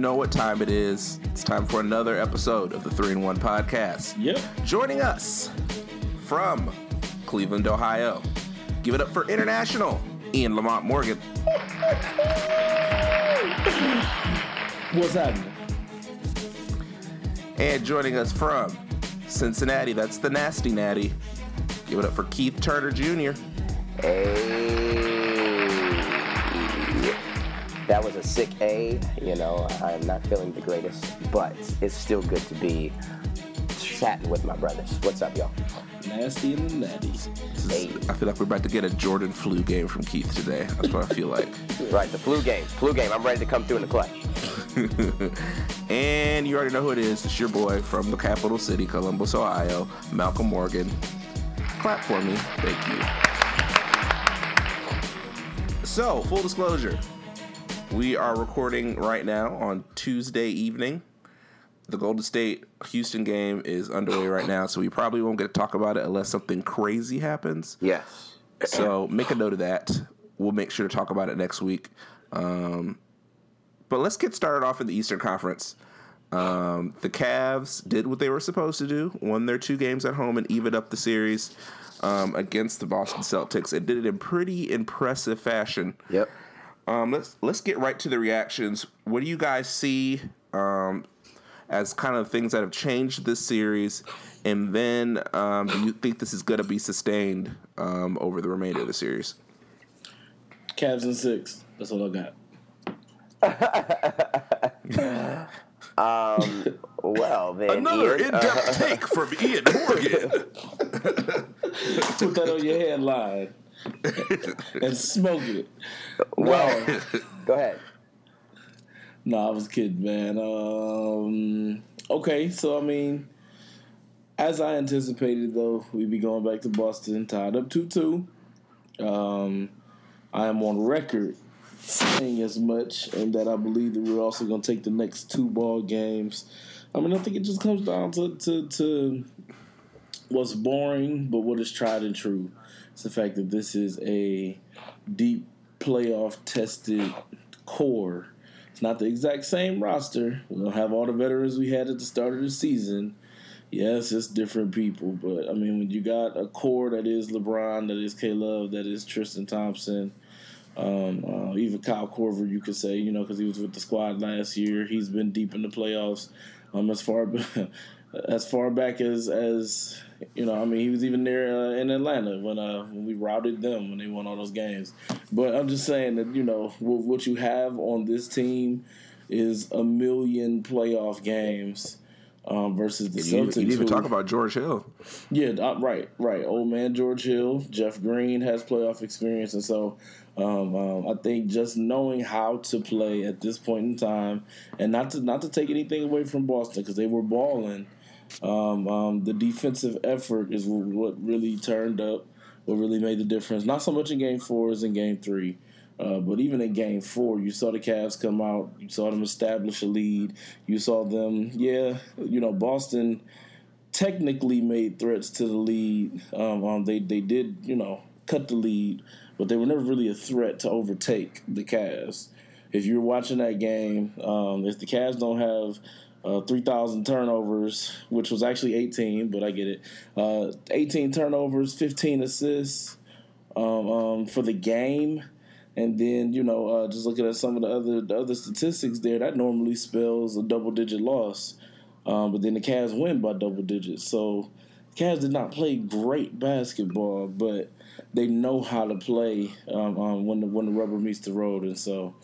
know what time it is. It's time for another episode of the 3 in 1 podcast. Yep. Joining us from Cleveland, Ohio. Give it up for international Ian Lamont Morgan. What's happening? And joining us from Cincinnati, that's the Nasty Natty. Give it up for Keith Turner Jr. Hey. That was a sick A. You know, I am not feeling the greatest, but it's still good to be chatting with my brothers. What's up, y'all? Nasty and the natty. Is- I feel like we're about to get a Jordan flu game from Keith today. That's what I feel like. Right, the flu game. Flu game. I'm ready to come through in the clutch. and you already know who it is. It's your boy from the capital city, Columbus, Ohio, Malcolm Morgan. Clap for me. Thank you. So, full disclosure, we are recording right now on Tuesday evening. The Golden State Houston game is underway right now, so we probably won't get to talk about it unless something crazy happens. Yes. So make a note of that. We'll make sure to talk about it next week. Um, but let's get started off in the Eastern Conference. Um, the Cavs did what they were supposed to do, won their two games at home and evened up the series um, against the Boston Celtics, and did it in pretty impressive fashion. Yep. Um, let's let's get right to the reactions. What do you guys see um, as kind of things that have changed this series, and then um, do you think this is going to be sustained um, over the remainder of the series? Cavs and six. That's all I got. Well, then. Another Ian, uh, in-depth take from Ian Morgan. Put that on your headline and smoke it. well, go ahead. No, I was kidding, man. Um, okay, so I mean, as I anticipated, though, we'd be going back to Boston, tied up two-two. Um, I am on record saying as much, and that I believe that we're also going to take the next two ball games. I mean, I think it just comes down to to, to what's boring, but what is tried and true. It's the fact that this is a deep playoff tested core. It's not the exact same roster. We don't have all the veterans we had at the start of the season. Yes, it's different people, but I mean, when you got a core that is LeBron, that is K Love, that is Tristan Thompson, um, uh, even Kyle Korver, you could say, you know, because he was with the squad last year. He's been deep in the playoffs. Um, as far as far back as as you know, I mean, he was even there uh, in Atlanta when uh, when we routed them when they won all those games. But I'm just saying that you know what, what you have on this team is a million playoff games. Um, versus the You, Celtics. you didn't even who- talk about George Hill. yeah, uh, right, right. Old man George Hill, Jeff Green has playoff experience, and so um, um, I think just knowing how to play at this point in time, and not to not to take anything away from Boston because they were balling. Um, um, the defensive effort is what really turned up, what really made the difference. Not so much in Game Four as in Game Three. Uh, but even in game four, you saw the Cavs come out. You saw them establish a lead. You saw them, yeah, you know, Boston technically made threats to the lead. Um, um, they they did you know cut the lead, but they were never really a threat to overtake the Cavs. If you're watching that game, um, if the Cavs don't have uh, 3,000 turnovers, which was actually 18, but I get it. Uh, 18 turnovers, 15 assists um, um, for the game. And then you know, uh, just looking at some of the other the other statistics there, that normally spells a double digit loss. Um, but then the Cavs win by double digits. So Cavs did not play great basketball, but they know how to play um, um, when the when the rubber meets the road. And so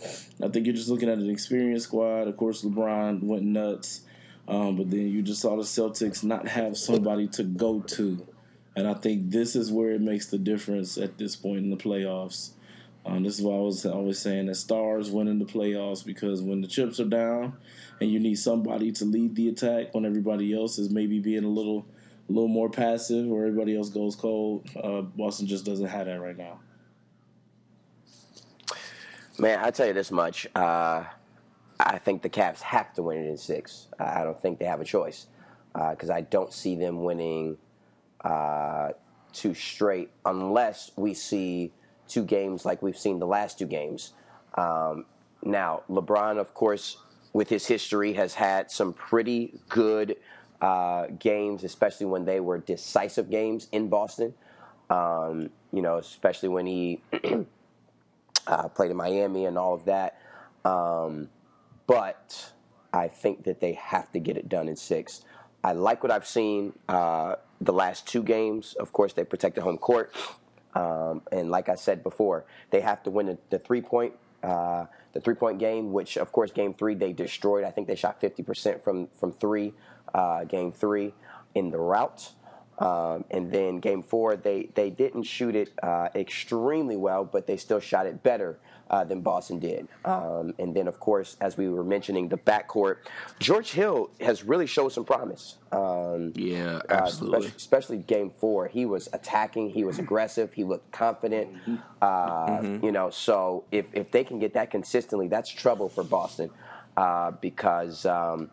I think you're just looking at an experienced squad. Of course, LeBron went nuts, um, but then you just saw the Celtics not have somebody to go to. And I think this is where it makes the difference at this point in the playoffs. Um, this is why I was always saying that stars win in the playoffs because when the chips are down and you need somebody to lead the attack when everybody else is maybe being a little, a little more passive where everybody else goes cold, uh, Boston just doesn't have that right now. Man, I tell you this much. Uh, I think the Cavs have to win it in six. I don't think they have a choice because I don't see them winning uh, two straight unless we see two games like we've seen the last two games. Um, now, LeBron, of course, with his history, has had some pretty good uh, games, especially when they were decisive games in Boston. Um, you know, especially when he uh, played in Miami and all of that. Um, but I think that they have to get it done in six. I like what I've seen uh, the last two games. Of course, they protected home court. Um, and like I said before, they have to win the, the three point uh, the three point game, which of course game three they destroyed. I think they shot fifty percent from from three. Uh, game three in the route. Um, and then game four, they, they didn't shoot it uh, extremely well, but they still shot it better uh, than Boston did. Um, and then, of course, as we were mentioning, the backcourt, George Hill has really showed some promise. Um, yeah, uh, absolutely. Uh, especially, especially, game four, he was attacking, he was aggressive, he looked confident. Uh, mm-hmm. You know, so if if they can get that consistently, that's trouble for Boston uh, because. Um,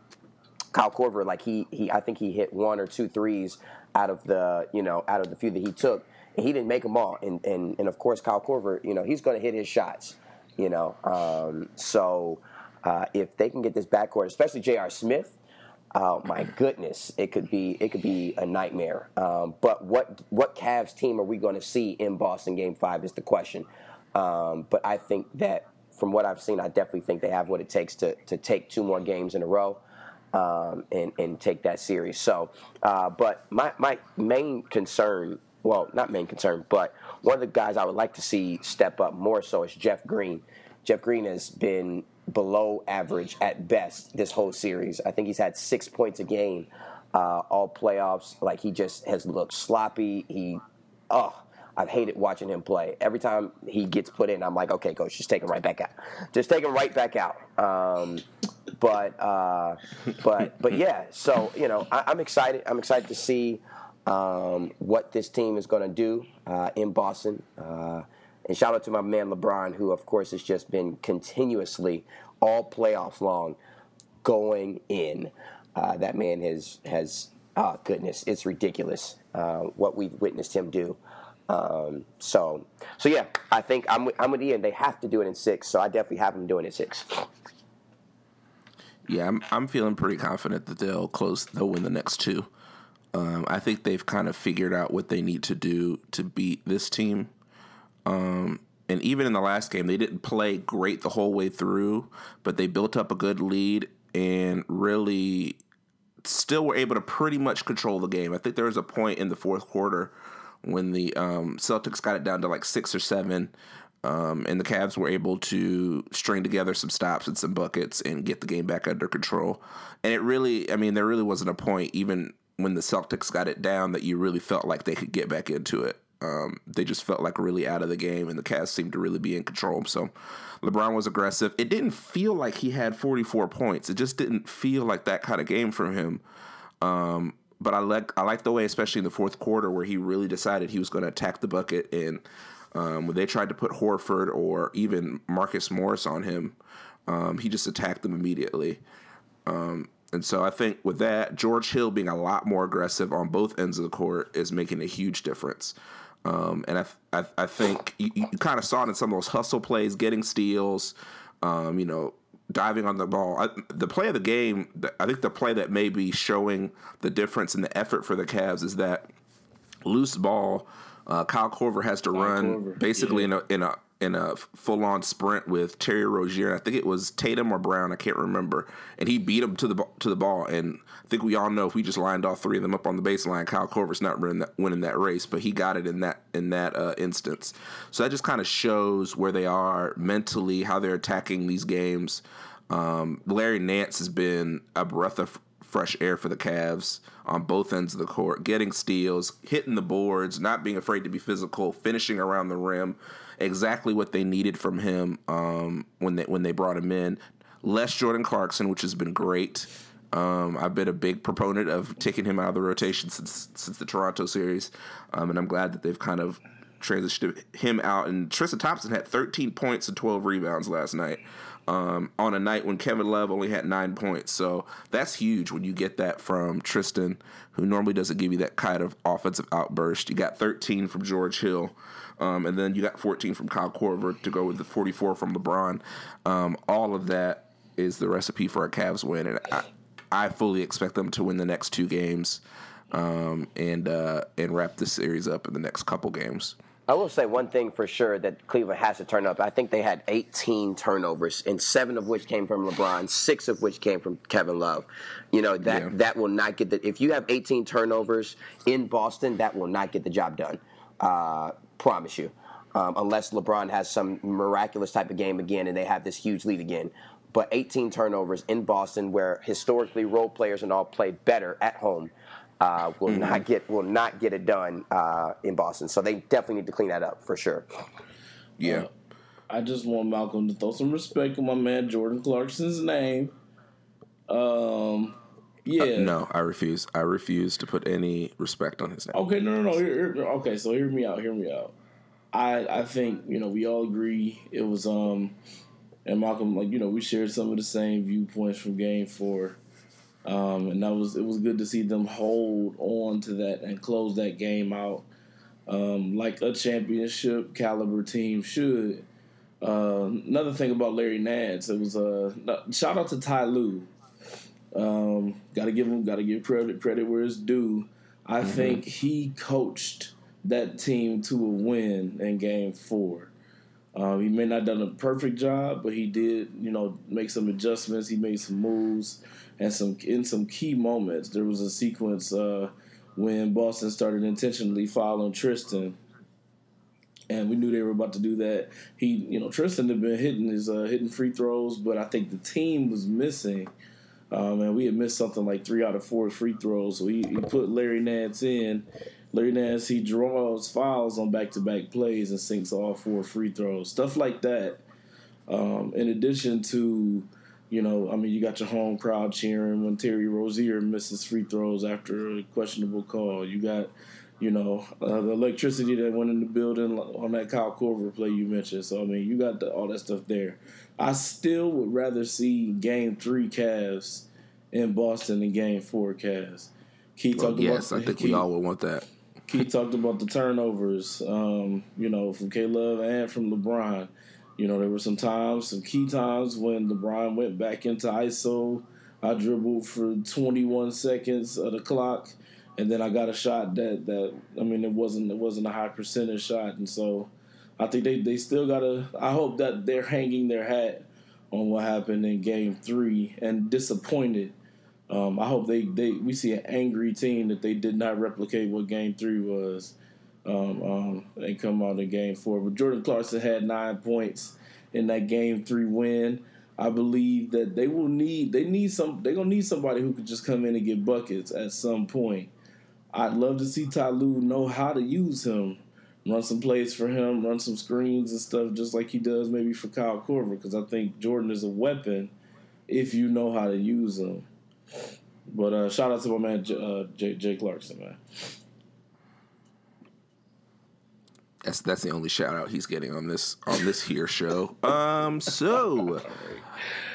Kyle Korver, like he, he, I think he hit one or two threes out of the, you know, out of the few that he took. He didn't make them all. And, and, and of course, Kyle Korver, you know, he's going to hit his shots, you know. Um, so uh, if they can get this backcourt, especially J.R. Smith, oh my goodness, it could be it could be a nightmare. Um, but what what Cavs team are we going to see in Boston Game Five is the question. Um, but I think that from what I've seen, I definitely think they have what it takes to to take two more games in a row um, and and take that series. So, uh, but my my main concern, well, not main concern, but one of the guys I would like to see step up more so is Jeff Green. Jeff Green has been below average at best this whole series. I think he's had six points a game uh, all playoffs. Like he just has looked sloppy. He, oh, I've hated watching him play. Every time he gets put in, I'm like, okay, coach, just take him right back out. Just take him right back out. Um, but uh, but but yeah. So you know, I, am excited. I'm excited to see um, what this team is going to do uh, in Boston. Uh, and shout out to my man LeBron, who of course has just been continuously all playoffs long going in. Uh, that man has has oh goodness, it's ridiculous uh, what we've witnessed him do. Um, so, so yeah, I think I'm I'm with Ian. They have to do it in six, so I definitely have them doing it six. Yeah, I'm I'm feeling pretty confident that they'll close. They'll win the next two. Um, I think they've kind of figured out what they need to do to beat this team. Um, and even in the last game, they didn't play great the whole way through, but they built up a good lead and really still were able to pretty much control the game. I think there was a point in the fourth quarter when the um, Celtics got it down to like six or seven, um, and the Cavs were able to string together some stops and some buckets and get the game back under control. And it really, I mean, there really wasn't a point, even when the Celtics got it down, that you really felt like they could get back into it. Um, they just felt like really out of the game, and the Cavs seemed to really be in control. So LeBron was aggressive. It didn't feel like he had 44 points. It just didn't feel like that kind of game from him. Um, but I like I like the way, especially in the fourth quarter, where he really decided he was going to attack the bucket. And um, when they tried to put Horford or even Marcus Morris on him, um, he just attacked them immediately. Um, and so I think with that, George Hill being a lot more aggressive on both ends of the court is making a huge difference. Um, and I, I, I think you, you kind of saw it in some of those hustle plays, getting steals, um, you know, diving on the ball. I, the play of the game, I think the play that may be showing the difference in the effort for the Cavs is that loose ball. Uh, Kyle Korver has to Kyle run Korver. basically yeah. in a in a in a full on sprint with Terry Rozier. I think it was Tatum or Brown. I can't remember. And he beat him to the to the ball. And I think we all know if we just lined all three of them up on the baseline, Kyle Korver's not winning that, winning that race. But he got it in that in that uh, instance. So that just kind of shows where they are mentally, how they're attacking these games. Um, Larry Nance has been a breath of fresh air for the Cavs on both ends of the court, getting steals, hitting the boards, not being afraid to be physical, finishing around the rim exactly what they needed from him um, when they when they brought him in. Less Jordan Clarkson, which has been great. Um, I've been a big proponent of taking him out of the rotation since since the Toronto series, um, and I'm glad that they've kind of transitioned him out. And Tristan Thompson had 13 points and 12 rebounds last night. Um, on a night when Kevin Love only had nine points. So that's huge when you get that from Tristan, who normally doesn't give you that kind of offensive outburst. You got 13 from George Hill. Um, and then you got 14 from Kyle Korver to go with the 44 from LeBron. Um, all of that is the recipe for a Cavs win, and I, I fully expect them to win the next two games, um, and uh, and wrap this series up in the next couple games. I will say one thing for sure that Cleveland has to turn up. I think they had 18 turnovers, and seven of which came from LeBron, six of which came from Kevin Love. You know that Yeah. that will not get the. If you have 18 turnovers in Boston, that will not get the job done. Uh, promise you, um, unless LeBron has some miraculous type of game again, and they have this huge lead again. But 18 turnovers in Boston, where historically role players and all play better at home, uh, will not get will not get it done uh, in Boston. So they definitely need to clean that up for sure. Yeah, I just want Malcolm to throw some respect on my man Jordan Clarkson's name. Um, yeah. Uh, no, I refuse. I refuse to put any respect on his name. Okay, no, no, no. Here, here- okay, so hear me out. Hear me out. I I think you know we all agree it was um, and Malcolm like you know we shared some of the same viewpoints from Game Four, um, and that was it was good to see them hold on to that and close that game out, um, like a championship caliber team should. Uh, another thing about Larry Nance, it was uh, shout out to Ty Lue. Um, got to give him, got to give credit credit where it's due. I think he coached that team to a win in Game Four. Um, he may not have done a perfect job, but he did, you know, make some adjustments. He made some moves, and some in some key moments. There was a sequence uh, when Boston started intentionally fouling Tristan, and we knew they were about to do that. He, you know, Tristan had been hitting his uh, hitting free throws, but I think the team was missing. Um, and we had missed something like three out of four free throws, so he, he put Larry Nance in. Larry Nance he draws fouls on back to back plays and sinks all four free throws, stuff like that. Um, in addition to, you know, I mean, you got your home crowd cheering when Terry Rozier misses free throws after a questionable call. You got, you know, uh, the electricity that went in the building on that Kyle Korver play you mentioned. So I mean, you got the, all that stuff there. I still would rather see Game Three Cavs in Boston than Game Four Cavs. Key Well, yes, about I think Key- we all would want that. Key talked about the turnovers, um, you know, from K Love and from LeBron. You know, there were some times, some key times when LeBron went back into ISO. I dribbled for 21 seconds of the clock, and then I got a shot that that I mean, it wasn't it wasn't a high percentage shot, and so I think they they still gotta. I hope that they're hanging their hat on what happened in Game Three and disappointed. Um, I hope they, they we see an angry team that they did not replicate what Game Three was, um, um, and come out in Game Four. But Jordan Clarkson had nine points in that Game Three win. I believe that they will need they need some they're gonna need somebody who could just come in and get buckets at some point. I'd love to see Ty Lue know how to use him, run some plays for him, run some screens and stuff, just like he does maybe for Kyle Korver, because I think Jordan is a weapon if you know how to use him. But uh, shout out to my man J, uh, Jay, Jay Clarkson, man. That's that's the only shout out he's getting on this on this here show. Um, so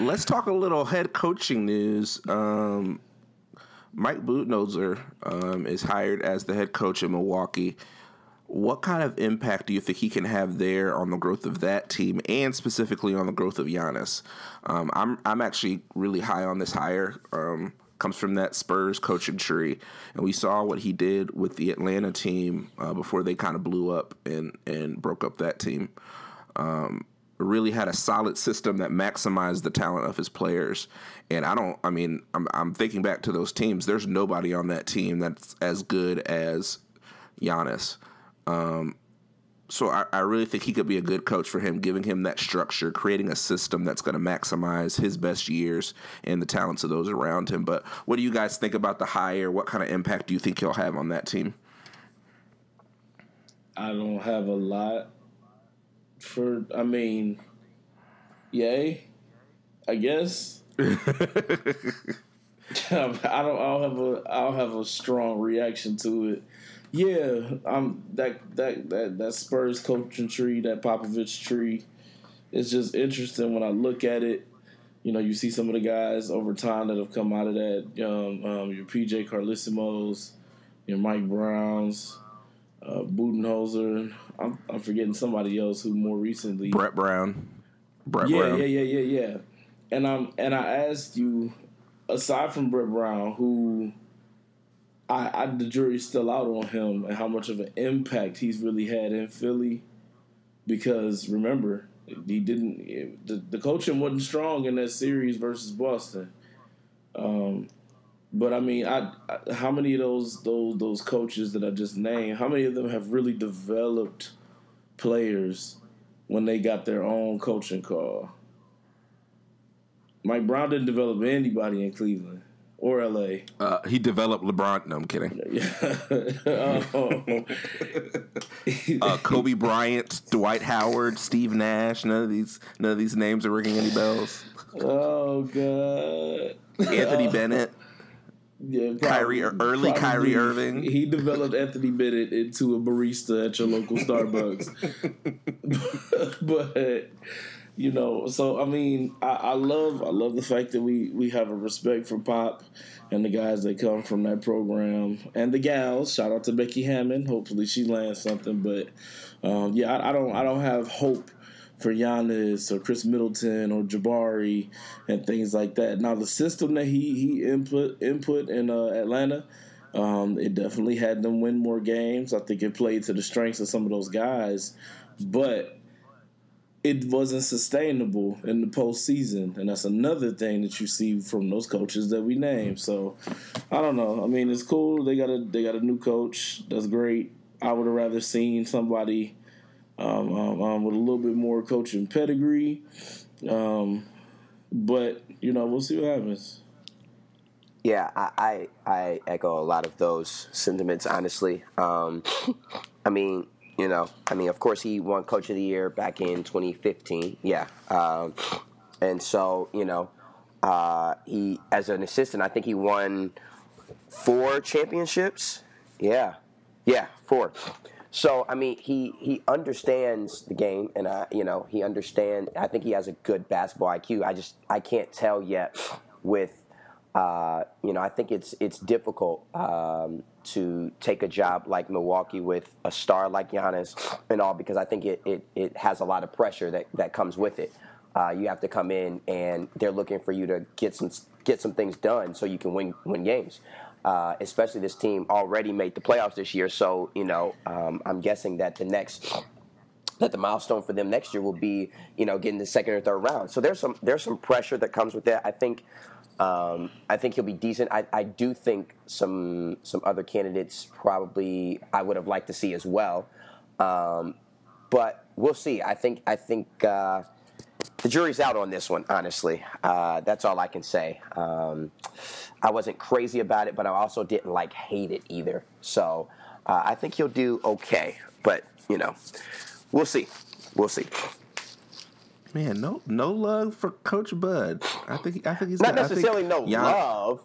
let's talk a little head coaching news. Um, Mike Budenholzer um, is hired as the head coach in Milwaukee. What kind of impact do you think he can have there on the growth of that team, and specifically on the growth of Giannis? Um, I'm I'm actually really high on this hire. Um, comes from that Spurs coaching tree, and we saw what he did with the Atlanta team uh, before they kind of blew up and and broke up that team. Um, really had a solid system that maximized the talent of his players. And I don't, I mean, I'm, I'm thinking back to those teams. There's nobody on that team that's as good as Giannis. Um, so I, I really think he could be a good coach for him, giving him that structure, creating a system that's going to maximize his best years and the talents of those around him. But what do you guys think about the hire? What kind of impact do you think he'll have on that team? I don't have a lot for. I mean, yay, I guess. I don't. I don't have a. I don't have a strong reaction to it. Yeah, I'm that that that that Spurs coaching tree, that Popovich tree. It's just interesting when I look at it. You know, you see some of the guys over time that have come out of that. Um, um, your PJ Carlesimos, your Mike Browns, uh, Budenholzer. I'm, I'm forgetting somebody else who more recently. Brett Brown. Brett yeah, Brown. yeah, yeah, yeah, yeah. and I'm and I asked you, aside from Brett Brown, who I, I the jury's still out on him and how much of an impact he's really had in Philly. Because remember, he didn't. The, the coaching wasn't strong in that series versus Boston. Um, but I mean, I, I, how many of those those those coaches that I just named, how many of them have really developed players when they got their own coaching call? Mike Brown didn't develop anybody in Cleveland or LA. Uh, he developed LeBron. No, I'm kidding. uh, Kobe Bryant, Dwight Howard, Steve Nash. None of these none of these names are ringing any bells. Oh god. Anthony Bennett. Yeah, Kyrie, early Kyrie Irving. He developed Anthony Bennett into a barista at your local Starbucks. but you know, so I mean, I, I, love I love the fact that we we have a respect for Pop and the guys that come from that program and the gals. Shout out to Becky Hammon. Hopefully she lands something. But um, yeah, I, I don't I don't have hope for Giannis or Khris Middleton or Jabari and things like that. Now the system that he he input input in uh, Atlanta, um, it definitely had them win more games. I think it played to the strengths of some of those guys, but it wasn't sustainable in the postseason, and that's another thing that you see from those coaches that we name. So I don't know. I mean, it's cool. They got a they got a new coach. That's great. I would have rather seen somebody um, um, um, with a little bit more coaching pedigree. Um, but you know, we'll see what happens. Yeah, I, I, I echo a lot of those sentiments. Honestly, um, I mean, you know, I mean, of course, he won Coach of the Year back in 2015. Yeah, um, and so you know, uh, he as an assistant, I think he won four championships. Yeah, yeah, four. So I mean, he he understands the game, and I you know he understands. I think he has a good basketball IQ. I just I can't tell yet with uh, you know I think it's it's difficult um, to take a job like Milwaukee with a star like Giannis and all because I think it it, it has a lot of pressure that that comes with it. Uh, you have to come in and they're looking for you to get some get some things done so you can win win games. Uh, especially this team already made the playoffs this year. So you know, um, I'm guessing that the next that the milestone for them next year will be you know getting the second or third round. So there's some there's some pressure that comes with that. I think. Um, I think he'll be decent. I, I, do think some some other candidates probably I would have liked to see as well, um, but we'll see. I think I think uh, the jury's out on this one. Honestly, uh, that's all I can say. Um, I wasn't crazy about it, but I also didn't like hate it either. So uh, I think he'll do okay. But you know, we'll see. We'll see. Man, no, no love for Coach Bud. I think I think he's not necessarily no Jan- love.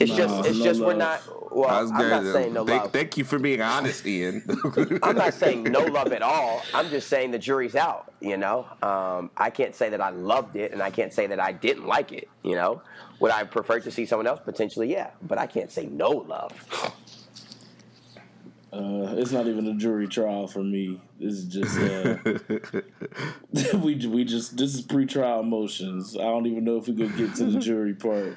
It's no, just it's no just love. we're not. Well, I'm not saying no thank, love. Thank you for being honest, Ian. I'm not saying no love at all. I'm just saying the jury's out. You know, um, I can't say that I loved it, and I can't say that I didn't like it. You know, would I prefer to see someone else potentially? Yeah, but I can't say no love. Uh, it's not even a jury trial for me. This is just uh, we we just this is pre-trial motions. I don't even know if we could get to the jury part.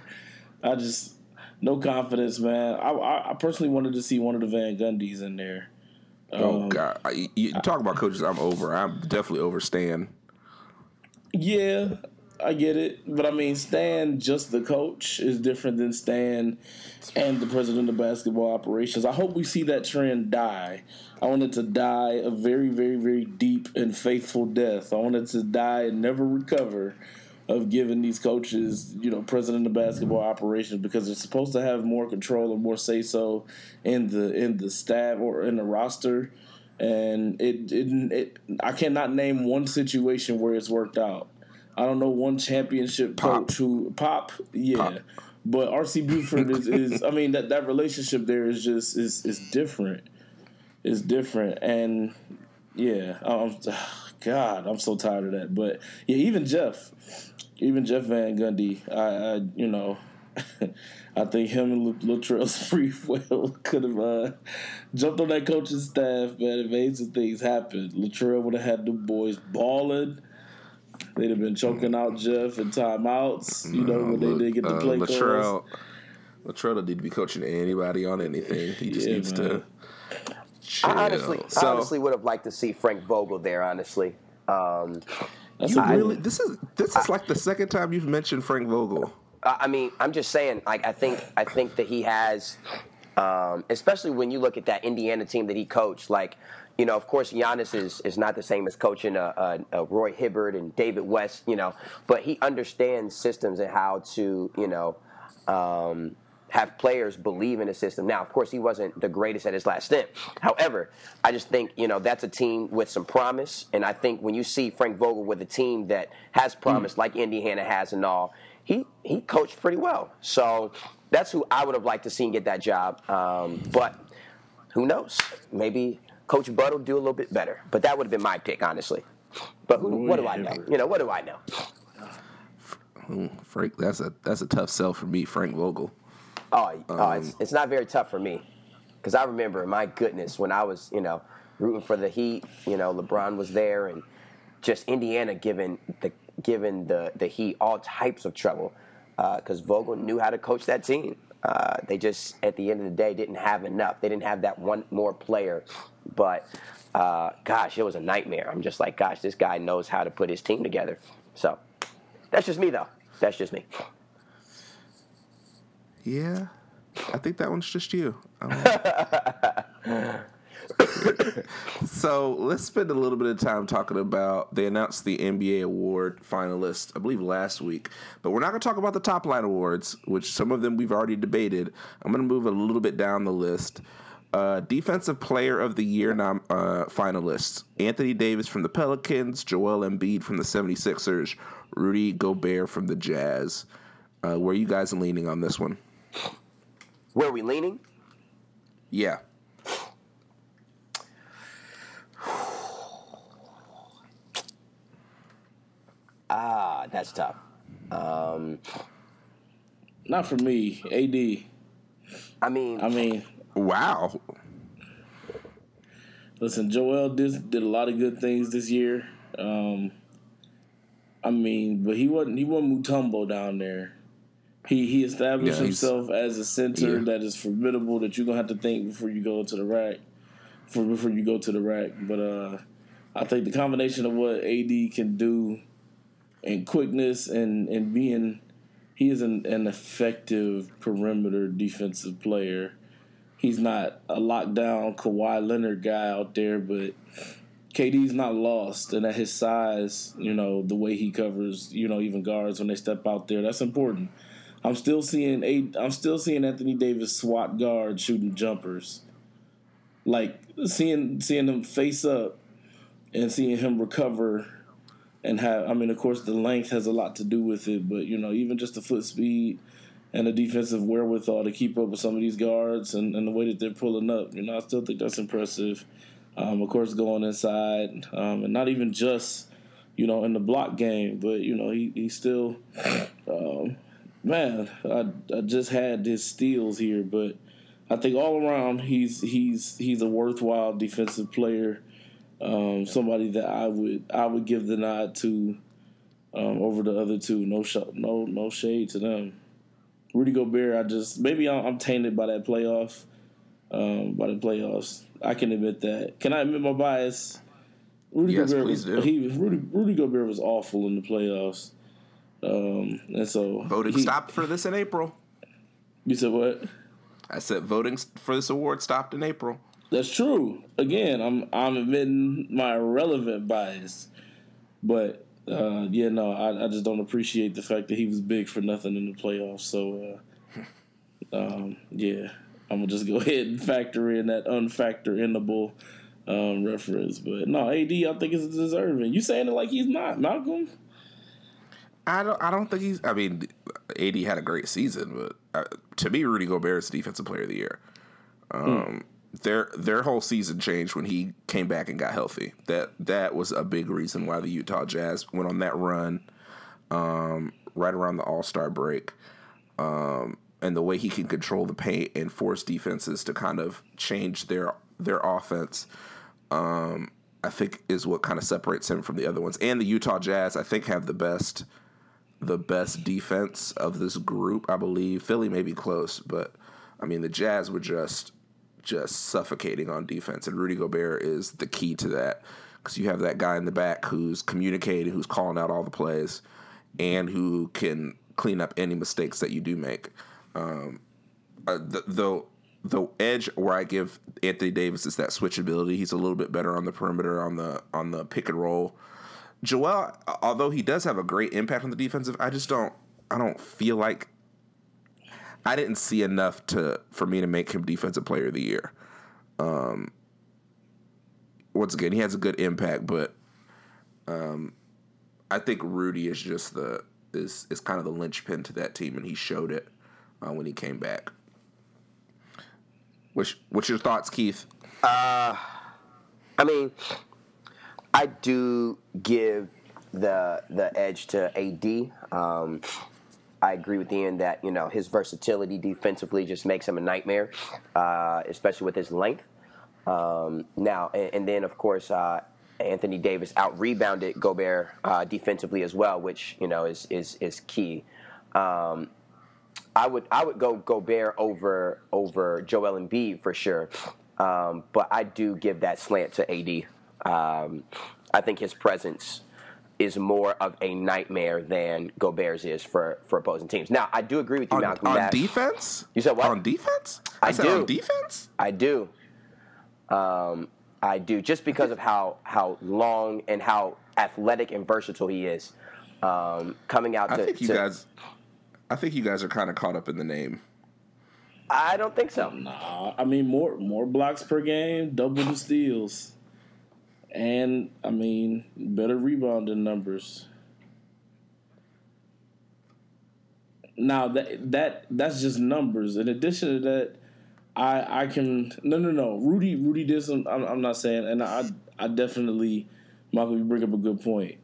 I just no confidence, man. I, I, I personally wanted to see one of the Van Gundys in there. Oh, um, oh God! I, you talk about coaches. I'm over. I'm definitely over Stan. Yeah, I get it, but I mean, Stan, just the coach, is different than Stan and the president of basketball operations. I hope we see that trend die. I want it to die a very, very, very deep and faithful death. I want it to die and never recover of giving these coaches, you know, president of basketball operations because they're supposed to have more control or more say so in the in the staff or in the roster. And it, it, it I cannot name one situation where it's worked out. I don't know one championship Pop. coach who Pop, yeah. Pop. But RC Buford is, is I mean that, that relationship there is just is is different. It's different and yeah, um, God, I'm so tired of that. But yeah, even Jeff, even Jeff Van Gundy, I, I you know, I think him and Latrell Sprewell could have uh, jumped on that coaching staff, man, and made some things happen. Latrell would have had the boys balling. They'd have been choking out Jeff in timeouts. You know when Look, they did get the uh, play calls. Latrell, Latrell don't need to be coaching anybody on anything. He just Yeah, needs man. to. Chill. I honestly, I so, honestly would have liked to see Frank Vogel there. Honestly, um, That's you a good really this is this is like the second time you've mentioned Frank Vogel. I I mean, I'm just saying. Like, I think, I think that he has, um, especially when you look at that Indiana team that he coached. Like, you know, of course, Giannis is is not the same as coaching a, a, a Roy Hibbert and David West. You know, but he understands systems and how to, you know. Um, have players believe in the system. Now, of course, he wasn't the greatest at his last stint. However, I just think you know that's a team with some promise, and I think when you see Frank Vogel with a team that has promise, like Indiana has and all, he he coached pretty well. So that's who I would have liked to see get that job. Um, but who knows? Maybe Coach Bud will do a little bit better. But that would have been my pick, honestly. But who, what do I know? You know, what do I know? Frank, that's a that's a tough sell for me, Frank Vogel. Oh, oh it's, it's not very tough for me because I remember, my goodness, when I was, you know, rooting for the Heat, you know, LeBron was there, and just Indiana giving the giving the the Heat all types of trouble because Vogel knew how to coach that team. Uh, they just, at the end of the day, didn't have enough. They didn't have that one more player, but uh, gosh, it was a nightmare. I'm just like, gosh, this guy knows how to put his team together. So that's just me, though. That's just me. Yeah, I think that one's just you. So let's spend a little bit of time talking about. They announced the NBA award finalists, I believe, last week, but we're not going to talk about the top line awards, which some of them we've already debated. I'm going to move a little bit down the list. Uh, Defensive Player of the Year nom- uh, finalists Anthony Davis from the Pelicans, Joel Embiid from the 76ers, Rudy Gobert from the Jazz. Uh, where are you guys leaning on this one? Where are we leaning? Yeah. Ah, that's tough. Um, Not for me. AD. I mean, I mean, Wow. listen, Joel did, did a lot of good things this year. Um, I mean, but he wasn't he wasn't Mutombo down there. He he established Yeah, himself as a center Yeah. that is formidable that you're gonna have to think before you go to the rack. For before you go to the rack. But uh I think the combination of what AD can do and quickness and, and being he is an, an effective perimeter defensive player. He's not a lockdown Kawhi Leonard guy out there, but KD's not lost, and at his size, you know the way he covers, you know even guards when they step out there, that's important. I'm still seeing a, I'm still seeing Anthony Davis swat guard shooting jumpers, like seeing seeing him face up and seeing him recover and have. I mean, of course, the length has a lot to do with it, but you know even just the foot speed and the defensive wherewithal to keep up with some of these guards and, and the way that they're pulling up, you know, I still think that's impressive. Um, of course, going inside, um, and not even just, you know, in the block game, but you know, he he still, um, man, I I just had his steals here, but I think all around he's he's he's a worthwhile defensive player, um, somebody that I would I would give the nod to um, over the other two. No sh- no no shade to them. Rudy Gobert, I just maybe I'm, I'm tainted by that playoff, um, by the playoffs. I can admit that. Can I admit my bias? Rudy Yes, Gobert please was do. he Rudy Rudy Gobert was awful in the playoffs, um, and so Voting he- stopped for this in April. You said what? I said voting for this award stopped in April. That's true. Again, I'm I'm admitting my irrelevant bias, but uh, yeah, no, I, I just don't appreciate the fact that he was big for nothing in the playoffs. So, uh, um, yeah, I'm gonna just go ahead and factor in that unfactor inable um, reference. But no, AD, I think is deserving. You saying it like he's not, Malcolm? I don't. I don't think he's. I mean, AD had a great season, but uh, to me, Rudy Gobert is the defensive player of the year. Um, Their their whole season changed when he came back and got healthy. That that was a big reason why the Utah Jazz went on that run, um, right around the All Star break. Um, and the way he can control the paint and force defenses to kind of change their their offense. Um, I think is what kind of separates him from the other ones. And the Utah Jazz, I think, have the best the best defense of this group. I believe Philly may be close, but I mean the Jazz were just just suffocating on defense, and Rudy Gobert is the key to that because you have that guy in the back who's communicating, who's calling out all the plays, and who can clean up any mistakes that you do make. Um, uh, the, the the edge where I give Anthony Davis is that switchability. He's a little bit better on the perimeter on the on the pick and roll. Joel, although he does have a great impact on the defensive, I just don't I don't feel like I didn't see enough to for me to make him defensive player of the year. Um, once again, he has a good impact, but um, I think Rudy is just the is is kind of the linchpin to that team, and he showed it uh, when he came back. What's what's your thoughts, Keith? Uh, I mean, I do give the the edge to AD. Um, I agree with Ian that you know his versatility defensively just makes him a nightmare, uh, especially with his length. Um, now and, and, then of course uh, Anthony Davis out rebounded Gobert uh, defensively as well, which you know is is is key. Um, I would I would go Gobert over over Joel Embiid for sure, um, but I do give that slant to AD. Um, I think his presence is more of a nightmare than Gobert's is for, for opposing teams. Now, I do agree with you, on, Malcolm. On that, defense? You said what? On defense? I, I said do. on defense? I do. Um, I do, just because of how, how long and how athletic and versatile he is. Um, coming out to, I think you to, guys I think you guys are kind of caught up in the name. I don't think so. Nah, I mean more more blocks per game, double the steals, and I mean better rebounding numbers. Now that that that's just numbers. In addition to that, I I can no no no Rudy Rudy did some. I'm, I'm not saying, and I I definitely Michael you bring up a good point.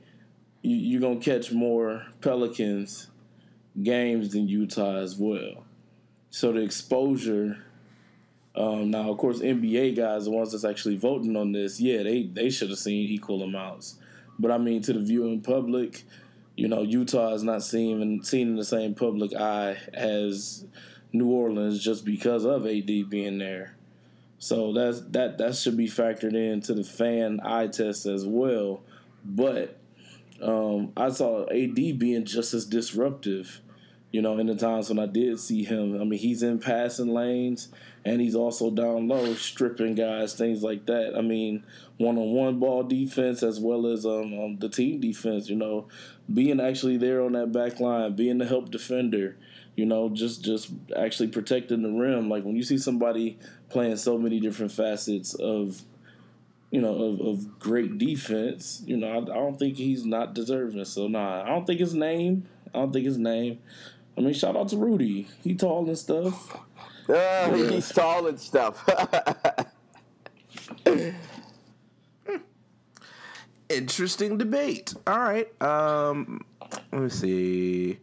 You you're gonna catch more Pelicans games than Utah as well. So the exposure. Um, now, of course, NBA guys, the ones that's actually voting on this, yeah, they they should have seen equal amounts. But I mean, to the viewing public, you know, Utah is not seen seen in the same public eye as New Orleans just because of AD being there. So that's that that should be factored into the fan eye test as well. But um, I saw AD being just as disruptive you know, in the times when I did see him, I mean, he's in passing lanes and he's also down low, stripping guys, things like that. I mean, one on one ball defense as well as um, um, the team defense, you know, being actually there on that back line, being the help defender, you know, just just actually protecting the rim. Like when you see somebody playing so many different facets of you know, of, of great defense, you know, I, I don't think he's not deserving. So, nah, I don't think his name, I don't think his name. I mean, shout out to Rudy. He tall and stuff. Uh, he's tall and stuff. Interesting debate. All right. Um, let me see.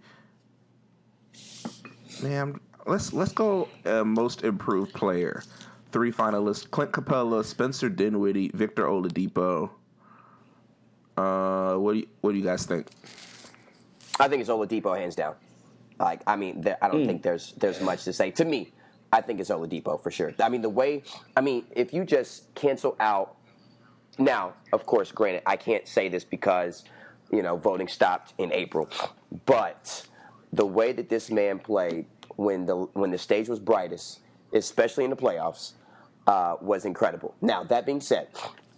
Man, let's let's go. Uh, most improved player. Three finalists: Clint Capela, Spencer Dinwiddie, Victor Oladipo. Uh, what do you, what do you guys think? I think it's Oladipo hands down. Like, I mean, there, I don't mm. think there's there's much to say. To me, I think it's Oladipo for sure. I mean, the way, I mean, if you just cancel out, now, of course, granted, I can't say this because, you know, voting stopped in April, but the way that this man played when the when the stage was brightest, especially in the playoffs, uh, was incredible. Now, that being said,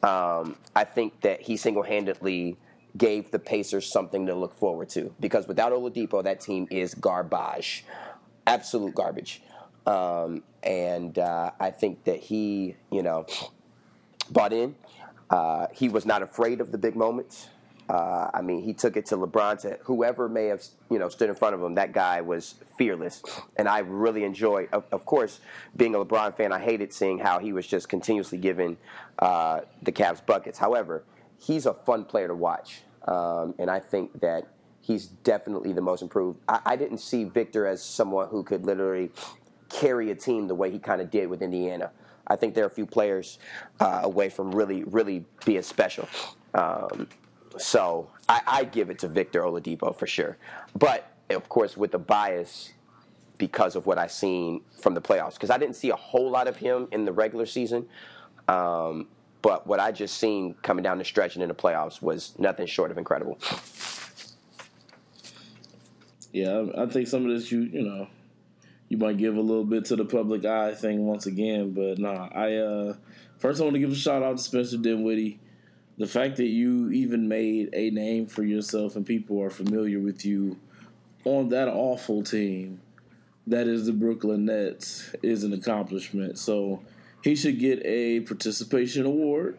um, I think that he single handedly gave the Pacers something to look forward to because without Oladipo, that team is garbage, absolute garbage. Um, and uh, I think that he, you know, bought in. Uh, he was not afraid of the big moments. Uh, I mean, he took it to LeBron to whoever may have, you know, stood in front of him. That guy was fearless, and I really enjoyed. Of, of course, being a LeBron fan, I hated seeing how he was just continuously giving uh, the Cavs buckets. However, he's a fun player to watch, um, and I think that he's definitely the most improved. I, I, didn't see Victor as someone who could literally carry a team the way he kind of did with Indiana. I think there are a few players uh, away from really, really being special. Um, so I, I give it to Victor Oladipo for sure. But of course, with the bias because of what I've seen from the playoffs, because I didn't see a whole lot of him in the regular season. Um, but what I just seen coming down the stretch and in the playoffs was nothing short of incredible. Yeah, I think some of this you you know you might give a little bit to the public eye thing once again, but nah. I uh, first I want to give a shout out to Spencer Dinwiddie. The fact that you even made a name for yourself and people are familiar with you on that awful team that is the Brooklyn Nets is an accomplishment. So he should get a participation award.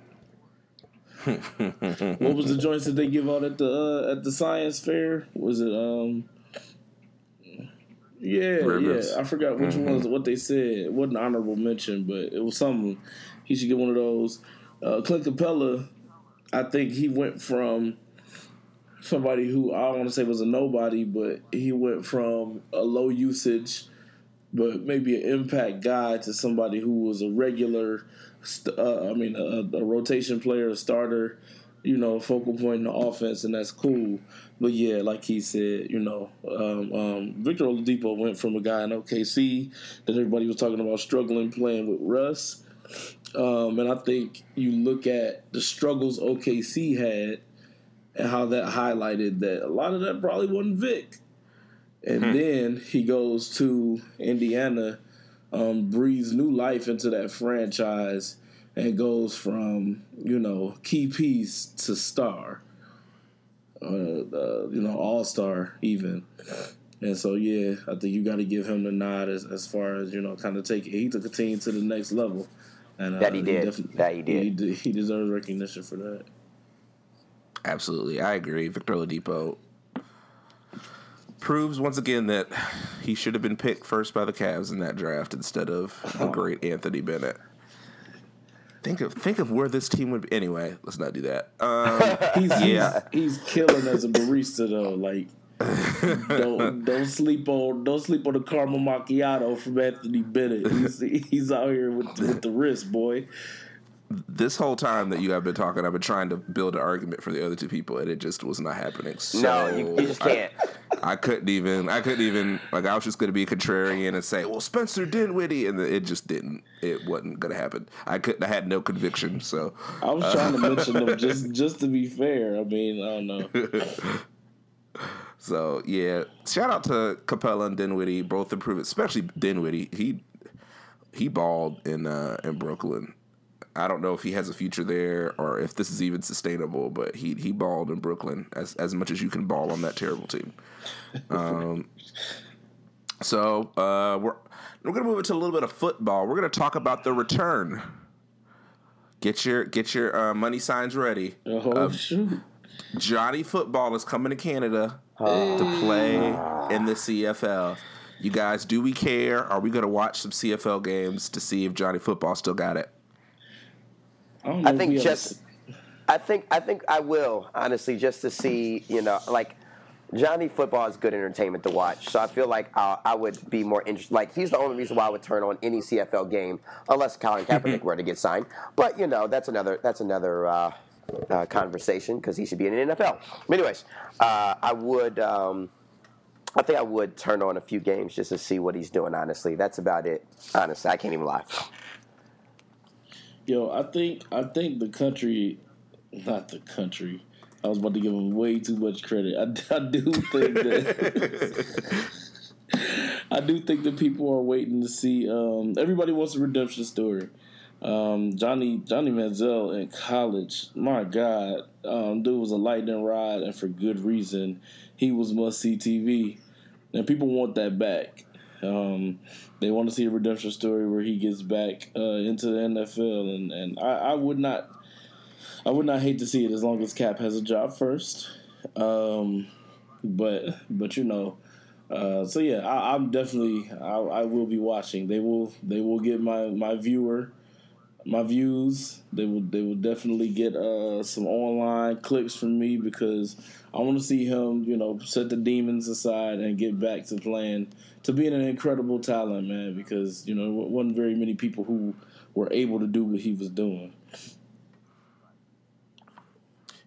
what was the joints that they give out at the uh, at the science fair? Was it um yeah, Rivers. yeah. I forgot which mm-hmm. ones what they said. It wasn't honorable mention, but it was something. He should get one of those. Uh, Clint Capela, I think he went from somebody who I don't want to say was a nobody, but he went from a low usage, but maybe an impact guy to somebody who was a regular. Uh, I mean, a, a rotation player, a starter you know, focal point in the offense, and that's cool. But yeah, like he said, you know, um, um, Victor Oladipo went from a guy in OKC that everybody was talking about struggling playing with Russ. Um, and I think you look at the struggles OKC had and how that highlighted that a lot of that probably wasn't Vic. And hmm. then he goes to Indiana, um, breathes new life into that franchise and goes from you know key piece to star, uh, uh, you know all star even. And so yeah, I think you got to give him the nod as, as far as you know, kind of take he took a team to the next level. And uh, that he did. He that he did. He, he deserves recognition for that. Absolutely, I agree. Victor Oladipo proves once again that he should have been picked first by the Cavs in that draft instead of the oh. great Anthony Bennett. Think of think of where this team would be. Anyway, let's not do that. Um, he's, yeah, he's, he's killing as a barista though. Like, don't don't sleep on don't sleep on the caramel macchiato from Anthony Bennett. He's he's out here with with the wrist, boy this whole time that you have been talking, I've been trying to build an argument for the other two people, and it just was not happening. So no, you, you just can't. I, I, couldn't even. I couldn't even. Like I was just going to be a contrarian and say, "Well, Spencer Dinwiddie," and it just didn't. It wasn't going to happen. I couldn't. I had no conviction. So I was trying uh, to mention them just just to be fair. I mean, I don't know. so yeah, shout out to Capela and Dinwiddie, both improved, especially Dinwiddie. He he balled in uh, in Brooklyn I don't know if he has a future there or if this is even sustainable, but he he balled in Brooklyn as as much as you can ball on that terrible team. Um, so uh, we're we're gonna move it to a little bit of football. We're gonna talk about the return. Get your get your uh, money signs ready. Oh uh, shoot! Johnny Football is coming to Canada to play in the CFL. You guys, do we care? Are we going to watch some CFL games to see if Johnny Football still got it? I, I think just. I think I think I will honestly just to see you know like Johnny football is good entertainment to watch, so I feel like uh, I would be more interested. Like he's the only reason why I would turn on any CFL game, unless Colin Kaepernick were to get signed. But you know that's another that's another uh, uh, conversation because he should be in the NFL. But anyways, uh, I would. Um, I think I would turn on a few games just to see what he's doing. Honestly, that's about it. Honestly, I can't even lie. Yo, I think I think the country, not the country. I was about to give him way too much credit. I, I do think that. I do think that people are waiting to see. Um, everybody wants a redemption story. Um, Johnny Johnny Manziel in college, my God, um, dude was a lightning rod, and for good reason. He was must see TV, and people want that back. Um, they want to see a redemption story where he gets back uh, into the NFL, and and I, I, would not, I would not hate to see it as long as Cap has a job first. Um, but but you know, uh, so yeah, I, am definitely I, I, will be watching. They will they will get my my viewer my views. They will they will definitely get uh, some online clicks from me because I want to see him, you know, set the demons aside and get back to playing to being an incredible talent, man. Because you know, it wasn't very many people who were able to do what he was doing.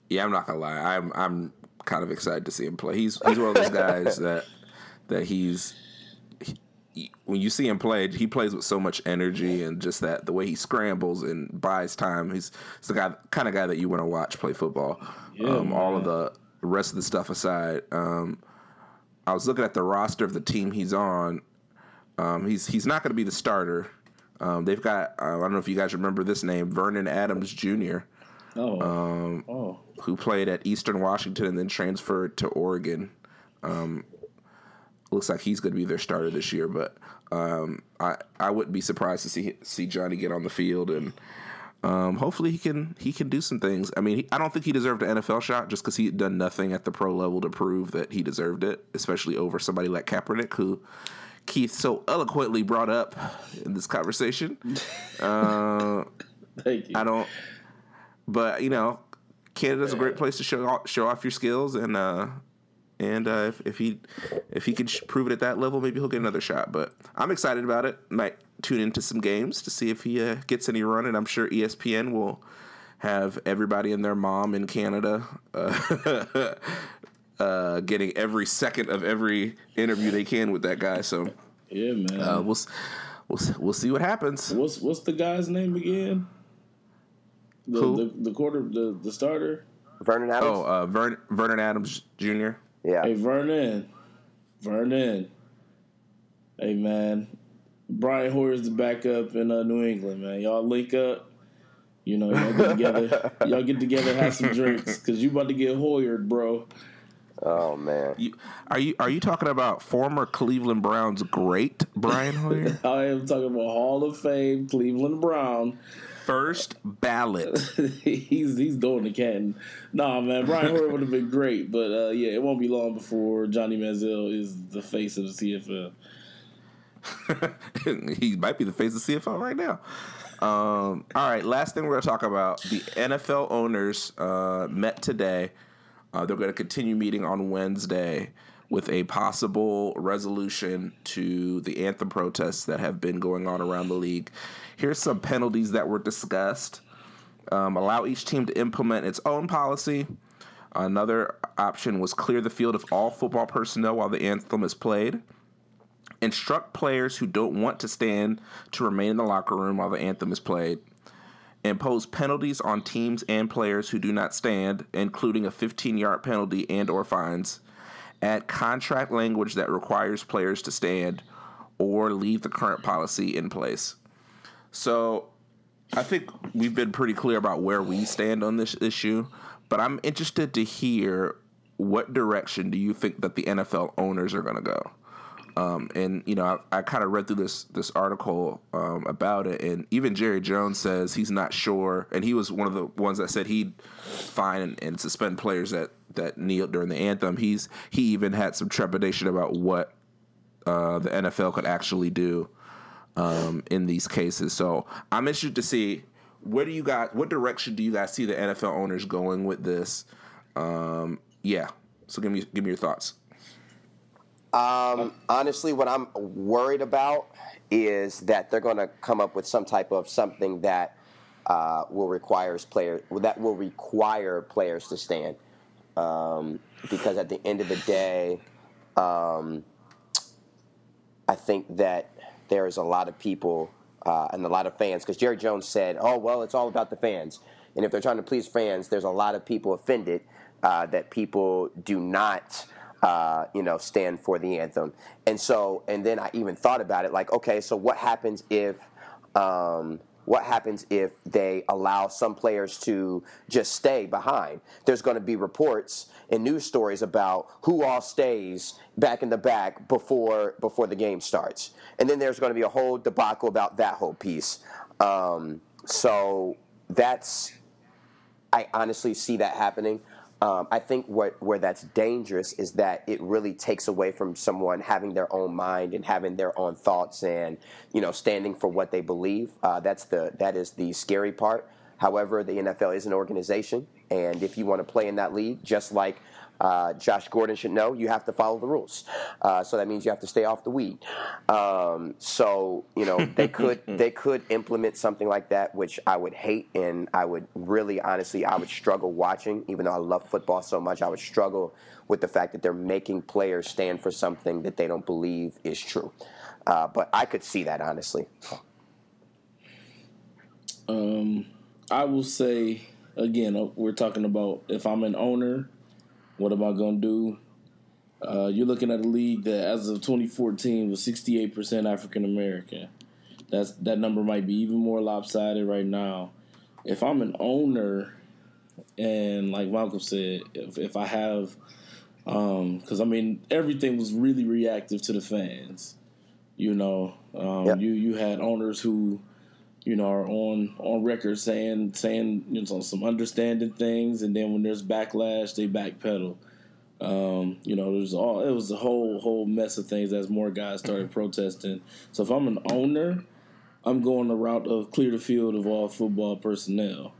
Yeah, I'm not gonna lie. I'm I'm kind of excited to see him play. He's he's one of those guys that that he's he, when you see him play, he plays with so much energy and just that the way he scrambles and buys time. He's, he's the guy kind of guy that you want to watch play football. Yeah, um, all of the rest of the stuff aside, um, I was looking at the roster of the team he's on. Um, he's he's not going to be the starter. Um, they've got uh, I don't know if you guys remember this name, Vernon Adams Jr Oh, Um, oh, who played at Eastern Washington and then transferred to Oregon. Um, looks like he's going to be their starter this year, but um, I I wouldn't be surprised to see see Johnny get on the field and um, hopefully he can he can do some things. I mean, he, I don't think he deserved an NFL shot just because he had done nothing at the pro level to prove that he deserved it, especially over somebody like Kaepernick, who Keith so eloquently brought up in this conversation. Uh, thank you. I don't. But you know, Canada's a great place to show off, show off your skills, and uh, and uh, if, if he if he can sh- prove it at that level, maybe he'll get another shot. But I'm excited about it. Might tune into some games to see if he uh, gets any run, and I'm sure ESPN will have everybody and their mom in Canada. Uh, Uh, getting every second of every interview they can with that guy, so yeah, man. uh, we'll we'll we'll see what happens. what's what's the guy's name again? The Who? the, the quarter the, the starter. Vernon Adams. Oh, uh, Vern, Vernon Adams Jr. yeah. Hey Vernon, Vernon. Hey man, Brian Hoyer's the backup in uh, New England. Man, y'all link up. You know, y'all get together. y'all get together, have some drinks, cause you about to get Hoyered, bro. Oh man. You, are you are you talking about former Cleveland Browns great Brian Hoyer? I am talking about Hall of Fame Cleveland Brown. First ballot. he's he's going to Canton. Nah, man, Brian Hoyer would have been great, but uh, yeah, it won't be long before Johnny Manziel is the face of the CFL. he might be the face of CFL right now. Um, all right, last thing we're going to talk about: the NFL owners uh, met today. Uh, they're going to continue meeting on Wednesday with a possible resolution to the anthem protests that have been going on around the league. Here's some penalties that were discussed. Um, allow each team to implement its own policy. Another option was clear the field of all football personnel while the anthem is played instruct players who don't want to stand to remain in the locker room while the anthem is played, impose penalties on teams and players who do not stand, including a 15-yard penalty and or fines, add contract language that requires players to stand, or leave the current policy in place. So, I think we've been pretty clear about where we stand on this issue, but I'm interested to hear what direction do you think that the NFL owners are going to go? Um, and you know, I, I kind of read through this this article um, about it, and even Jerry Jones says he's not sure, and he was one of the ones that said he'd fine and, and suspend players that that kneeled during the anthem. He's he even had some trepidation about what uh, the NFL could actually do um, in these cases. So I'm interested to see where do you guys, what direction do you guys see the NFL owners going with this? Um, yeah, so give me give me your thoughts. Um, honestly, what I'm worried about is that they're going to come up with some type of something that uh, will requires players that will require players to stand. Um, because at the end of the day, um, I think that there's a lot of people uh, and a lot of fans. Because Jerry Jones said, "Oh well, it's all about the fans," and if they're trying to please fans, there's a lot of people offended uh, that people do not uh, you know, stand for the anthem. And so, and then I even thought about it like, okay, so what happens if, um, what happens if they allow some players to just stay behind? There's going to be reports and news stories about who all stays back in the back before before the game starts, and then there's going to be a whole debacle about that whole piece. Um, so that's I honestly see that happening. Um, I think what where that's dangerous is that it really takes away from someone having their own mind and having their own thoughts and you know standing for what they believe. Uh, that's the that is the scary part. However, the NFL is an organization, and if you want to play in that league, just like uh, Josh Gordon should know you have to follow the rules. Uh, so that means you have to stay off the weed. Um, so you know they could they could implement something like that, which I would hate, and I would really honestly I would struggle watching. Even though I love football so much, I would struggle with the fact that they're making players stand for something that they don't believe is true. Uh, but I could see that honestly. Um, I will say again, uh, we're talking about if I'm an owner what am I going to do? Uh, you're looking at a league that, as of 2014, was 68% African American. That's that number might be even more lopsided right now. If I'm an owner, and like Malcolm said, if, if I have, because um, I mean everything was really reactive to the fans. You know, um, yep. you you had owners who, you know, are on on record saying saying you know some understanding things, and then when there's backlash, they backpedal. Um, you know, there's all it was a whole whole mess of things as more guys started mm-hmm. protesting. So if I'm an owner, I'm going the route of clear the field of all football personnel.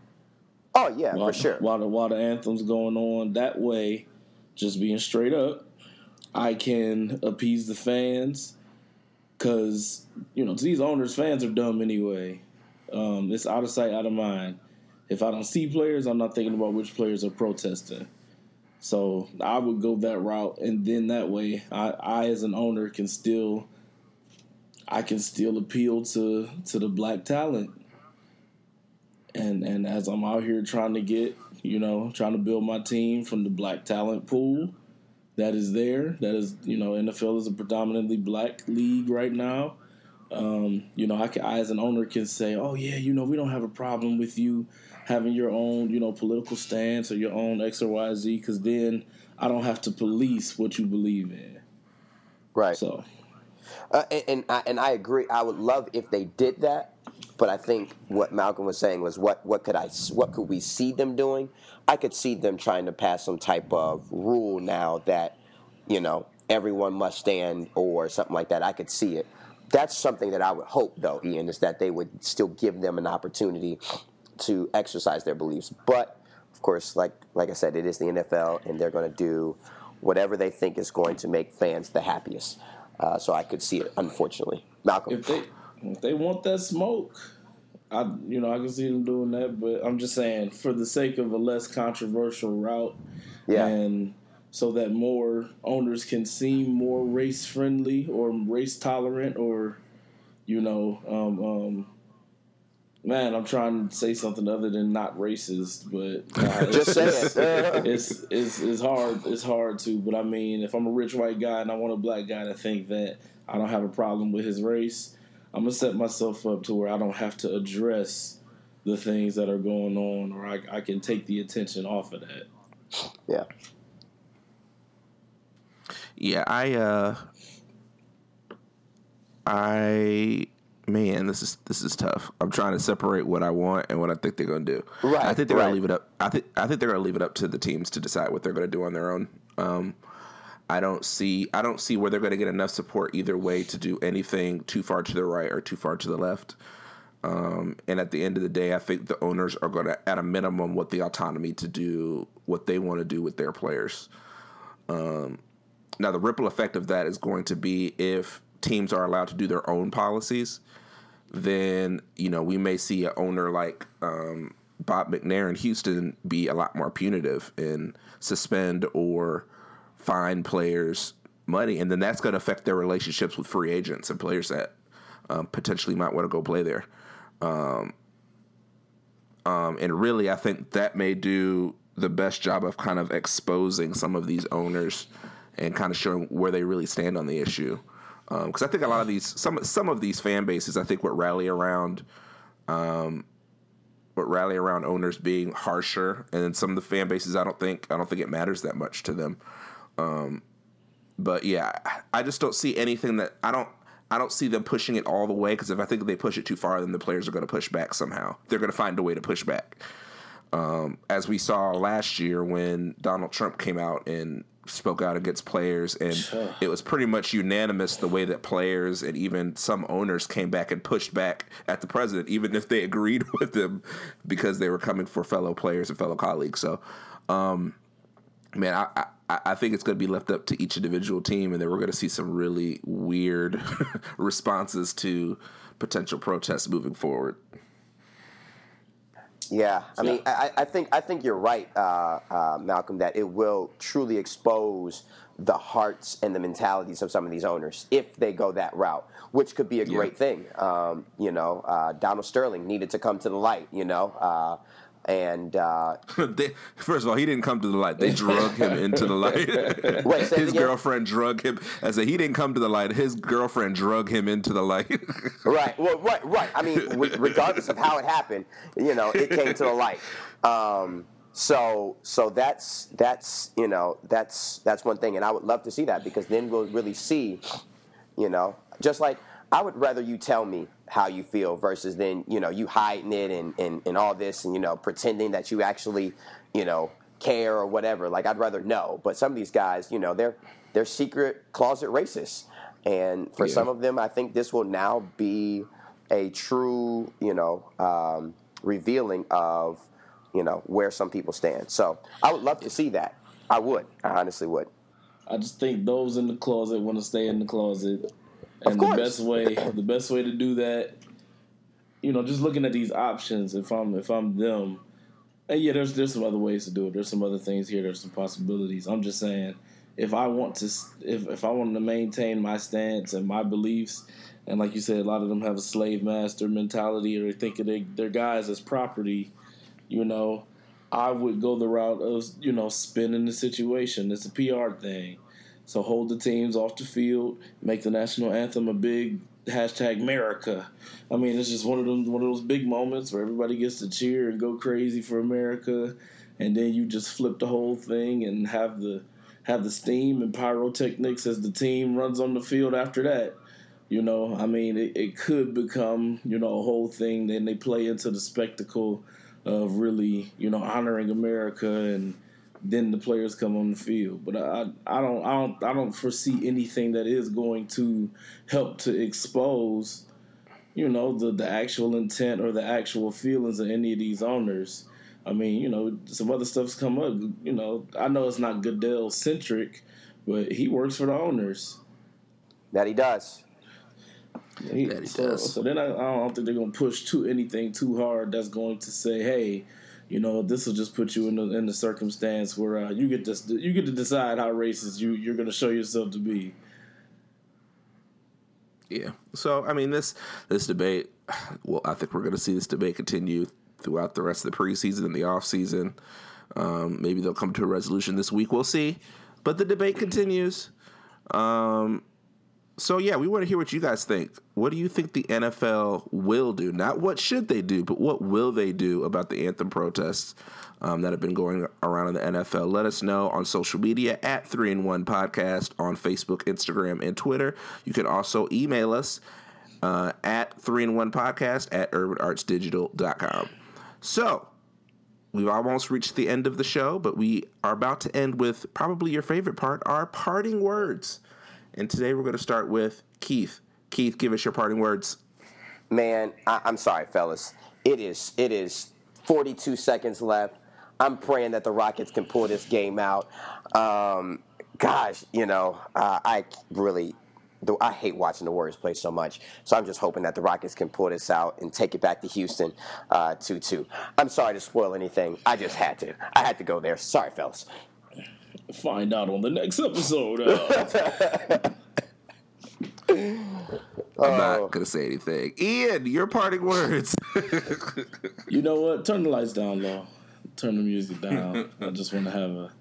Oh yeah, while, for sure. While the while the anthem's going on, that way, just being straight up, I can appease the fans. Cause you know these owners, fans are dumb anyway. Um, it's out of sight, out of mind. If I don't see players, I'm not thinking about which players are protesting. So I would go that route, and then that way, I, I as an owner can still, I can still appeal to to the black talent. And and as I'm out here trying to get, you know, trying to build my team from the black talent pool that is there. That is, you know, NFL is a predominantly black league right now. Um, you know, I, can, I as an owner can say, oh yeah, you know, we don't have a problem with you having your own, you know, political stance or your own X or Y Z, because then I don't have to police what you believe in. Right. So. Uh, and and I, and I agree. I would love if they did that, but I think what Malcolm was saying was what what could I what could we see them doing? I could see them trying to pass some type of rule now that you know everyone must stand or something like that. I could see it. That's something that I would hope, though, Ian, is that they would still give them an opportunity to exercise their beliefs. But of course, like like I said, it is the NFL, and they're going to do whatever they think is going to make fans the happiest. Uh, so I could see it, unfortunately. Malcolm, if they if they want that smoke, I you know I can see them doing that. But I'm just saying, for the sake of a less controversial route, yeah. and so that more owners can seem more race friendly or race tolerant, or you know, um, um, Man, I'm trying to say something other than not racist, but uh, just say it. it's, it's it's hard. It's hard to. But I mean, if I'm a rich white guy and I want a black guy to think that I don't have a problem with his race, I'm gonna set myself up to where I don't have to address the things that are going on, or I, I can take the attention off of that. Yeah. Yeah, I uh I man, this is this is tough. I'm trying to separate what I want and what I think they're going to do. Right. I think they're right. going to leave it up. I think I think they're going to leave it up to the teams to decide what they're going to do on their own. Um, I don't see I don't see where they're going to get enough support either way to do anything too far to the right or too far to the left. Um, and at the end of the day, I think the owners are going to, at a minimum, what the autonomy to do what they want to do with their players. Um, now, the ripple effect of that is going to be if teams are allowed to do their own policies, then you know we may see an owner like um, Bob McNair in Houston be a lot more punitive and suspend or fine players money, and then that's going to affect their relationships with free agents and players that um, potentially might want to go play there. Um, um, and really, I think that may do the best job of kind of exposing some of these owners and kind of showing where they really stand on the issue because um, I think a lot of these some some of these fan bases I think would rally around um, would rally around owners being harsher, and then some of the fan bases I don't think I don't think it matters that much to them. Um, but yeah, I just don't see anything that I don't I don't see them pushing it all the way because if I think they push it too far, then the players are going to push back somehow. They're going to find a way to push back. Um, as we saw last year when Donald Trump came out and spoke out against players, and it was pretty much unanimous the way that players and even some owners came back and pushed back at the president, even if they agreed with him because they were coming for fellow players and fellow colleagues. So, um, man, I, I, I think it's going to be left up to each individual team, and then we're going to see some really weird responses to potential protests moving forward. Yeah, I mean, I, I think I think you're right, uh, uh, Malcolm. That it will truly expose the hearts and the mentalities of some of these owners if they go that route, which could be a great yeah. thing. Um, you know, uh, Donald Sterling needed to come to the light. You know, uh, and uh, they, first of all, he didn't come to the light. They drug him into the light. Wait, his girlfriend drug him. I said he didn't come to the light. His girlfriend drug him into the light. right. Well, right, right. I mean, regardless of how it happened, you know, it came to the light. Um, so, so that's that's you know that's that's one thing, and I would love to see that because then we'll really see, you know, just like I would rather you tell me how you feel versus then you know you hiding it and, and, and all this and you know pretending that you actually you know care or whatever. Like i'd rather know. But some of these guys you know they're they're secret closet racists. And for yeah. some of them i think this will now be a true you know um, revealing of you know where some people stand. So i would love to see that. I would. I honestly would. I just think those in the closet want to stay in the closet and the best way, the best way to do that, you know, just looking at these options. If I'm if I'm them, and yeah, there's there's some other ways to do it. There's some other things here. There's some possibilities. I'm just saying, if I want to, if if I want to maintain my stance and my beliefs, and like you said, a lot of them have a slave master mentality, or they think of their, their guys as property. You know, I would go the route of you know spinning the situation. It's a PR thing. So hold the teams off the field, make the national anthem a big hashtag America. I mean, it's just one of them one of those big moments where everybody gets to cheer and go crazy for America, and then you just flip the whole thing and have the have the steam and pyrotechnics as the team runs on the field after that. You know, I mean, it, it could become you know a whole thing. Then they play into the spectacle of really you know honoring America and then the players come on the field. But I, I don't, I don't, I don't foresee anything that is going to help to expose, you know, the the actual intent or the actual feelings of any of these owners. I mean, you know, some other stuff's come up. You know, I know it's not Goodell centric, but he works for the owners. That he does. He, that he so, does. So then I, I don't think they're gonna push to anything too hard. That's going to say, hey you know, this will just put you in the in the circumstance where uh, you get to you get to decide how racist you you're going to show yourself to be. Yeah. So I mean, this this debate. Well, I think we're going to see this debate continue throughout the rest of the preseason and the off season. Um, maybe they'll come to a resolution this week. We'll see. But the debate continues. Um, so yeah, we want to hear what you guys think. What do you think the NFL will do? Not what should they do, but what will they do about the anthem protests um, that have been going around in the NFL? Let us know on social media at Three and One Podcast on Facebook, Instagram, and Twitter. You can also email us uh, at Three and One Podcast at UrbanArtsDigital.com. So we've almost reached the end of the show, but we are about to end with probably your favorite part: our parting words. And today we're going to start with Keith. Keith, give us your parting words. Man, I- am sorry, fellas. It is it is 42 seconds left. I'm praying that the Rockets can pull this game out. Um, gosh, you know, uh, I really I hate watching the Warriors play so much. So I'm just hoping that the Rockets can pull this out and take it back to Houston uh, 2 2. I'm sorry to spoil anything. I just had to. I had to go there. Sorry, fellas. Find out on the next episode. Uh. I'm not gonna say anything. Ian, your parting words. you know what? Turn the lights down low. Turn the music down. I just want to have a.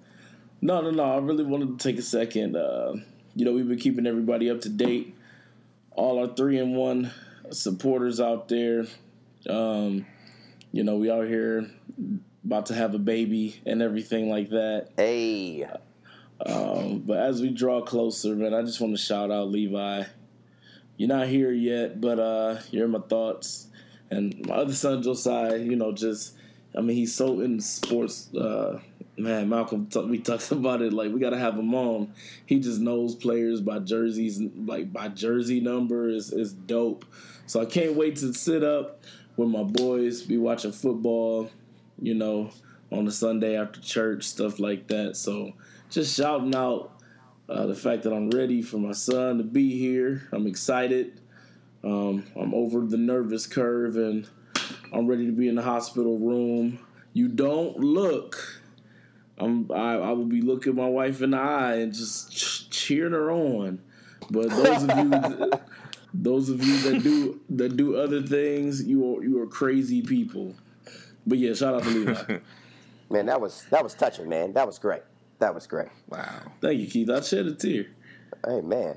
No, no, no. I really wanted to take a second. Uh, you know, we've been keeping everybody up to date. All our three and one supporters out there. Um, you know, we out here about to have a baby and everything like that. Hey. Um, but as we draw closer, man, I just want to shout out Levi. You're not here yet, but uh, you're in my thoughts. And my other son Josiah, you know, just I mean, he's so in sports. Uh, man, Malcolm, t- we talked about it. Like we got to have him on. He just knows players by jerseys, like by jersey number is is dope. So I can't wait to sit up with my boys, be watching football. You know, on a Sunday after church, stuff like that. So just shouting out uh, the fact that I'm ready for my son to be here. I'm excited. Um, I'm over the nervous curve and I'm ready to be in the hospital room. You don't look. I'm, I, I will be looking my wife in the eye and just ch- cheering her on. But those of you, those of you that do that do other things, you are you are crazy people. But yeah, shout out to Levi. Man, that was that was touching, man. That was great. That was great. Wow. Thank you, Keith. I shed a tear. Hey, man.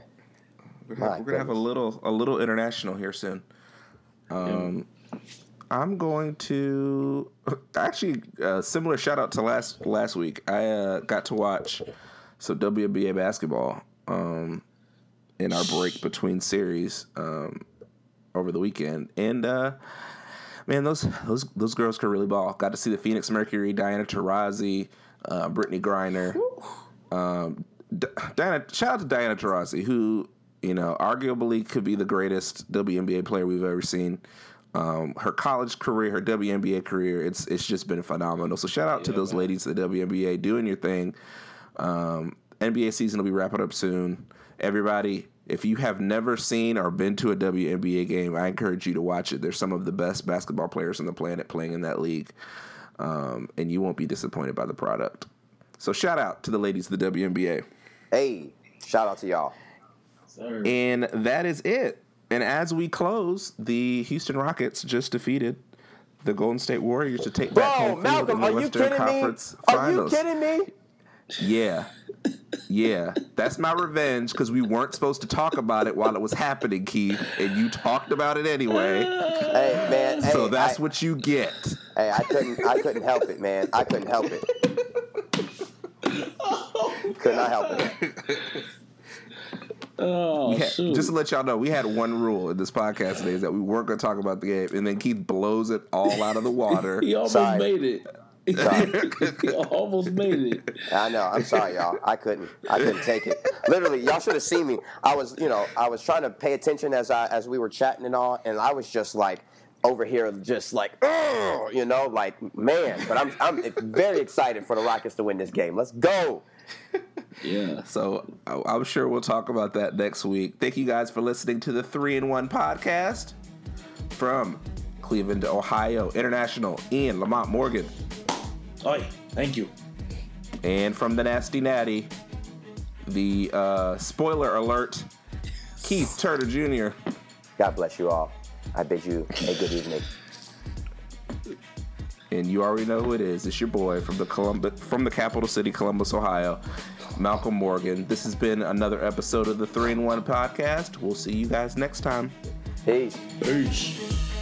We're gonna, have, we're gonna have a little a little international here soon. Um, I'm going to actually uh, similar shout out to last last week. I uh, got to watch some WNBA basketball um, in our break between series um, over the weekend, and uh, man, those those those girls could really ball. Got to see the Phoenix Mercury, Diana Taurasi, uh, Brittney Griner. Um, D- Diana, shout out to Diana Taurasi, who you know arguably could be the greatest WNBA player we've ever seen. Um, her college career, her WNBA career, it's it's just been phenomenal. So shout out to those ladies at the WNBA doing your thing. Um, NBA season will be wrapping up soon. Everybody, if you have never seen or been to a WNBA game, I encourage you to watch it. There's some of the best basketball players on the planet playing in that league, um, and you won't be disappointed by the product. So shout out to the ladies of the WNBA. Hey, shout out to y'all. Sir. And that is it. And as we close, the Houston Rockets just defeated the Golden State Warriors to take back Bro, home field Malcolm, in the are you Western kidding Conference me? Are Finals. you kidding me? Yeah. Yeah. That's my revenge because we weren't supposed to talk about it while it was happening, Keith, and you talked about it anyway. Hey, man. Hey, So that's I, what you get. Hey, I couldn't. I couldn't help it, man. I couldn't help it. Could not help it. Oh, We had- shoot. just to let y'all know, we had one rule in this podcast today is that we weren't going to talk about the game, and then Keith blows it all out of the water. he almost Sorry. made it. He almost made it. I know. I'm sorry, y'all. I couldn't. I couldn't take it. Literally, y'all should have seen me. I was, you know, I was trying to pay attention as I as we were chatting and all, and I was just like over here, just like, "Ugh," you know, like man. But I'm I'm very excited for the Rockets to win this game. Let's go. Yeah. So I- I'm sure we'll talk about that next week. Thank you guys for listening to the Three in One podcast from Cleveland, Ohio, International, Ian Lamont Morgan, Oi, thank you. and from the Nasty Natty, the uh, spoiler alert, Keith Turner Jr. God bless you all. I bid you a good evening. And you already know who it is. It's your boy from the Columbus, from the capital city, Columbus, Ohio, Malcolm Morgan. This has been another episode of the Three in One podcast. We'll see you guys next time. Peace. Peace.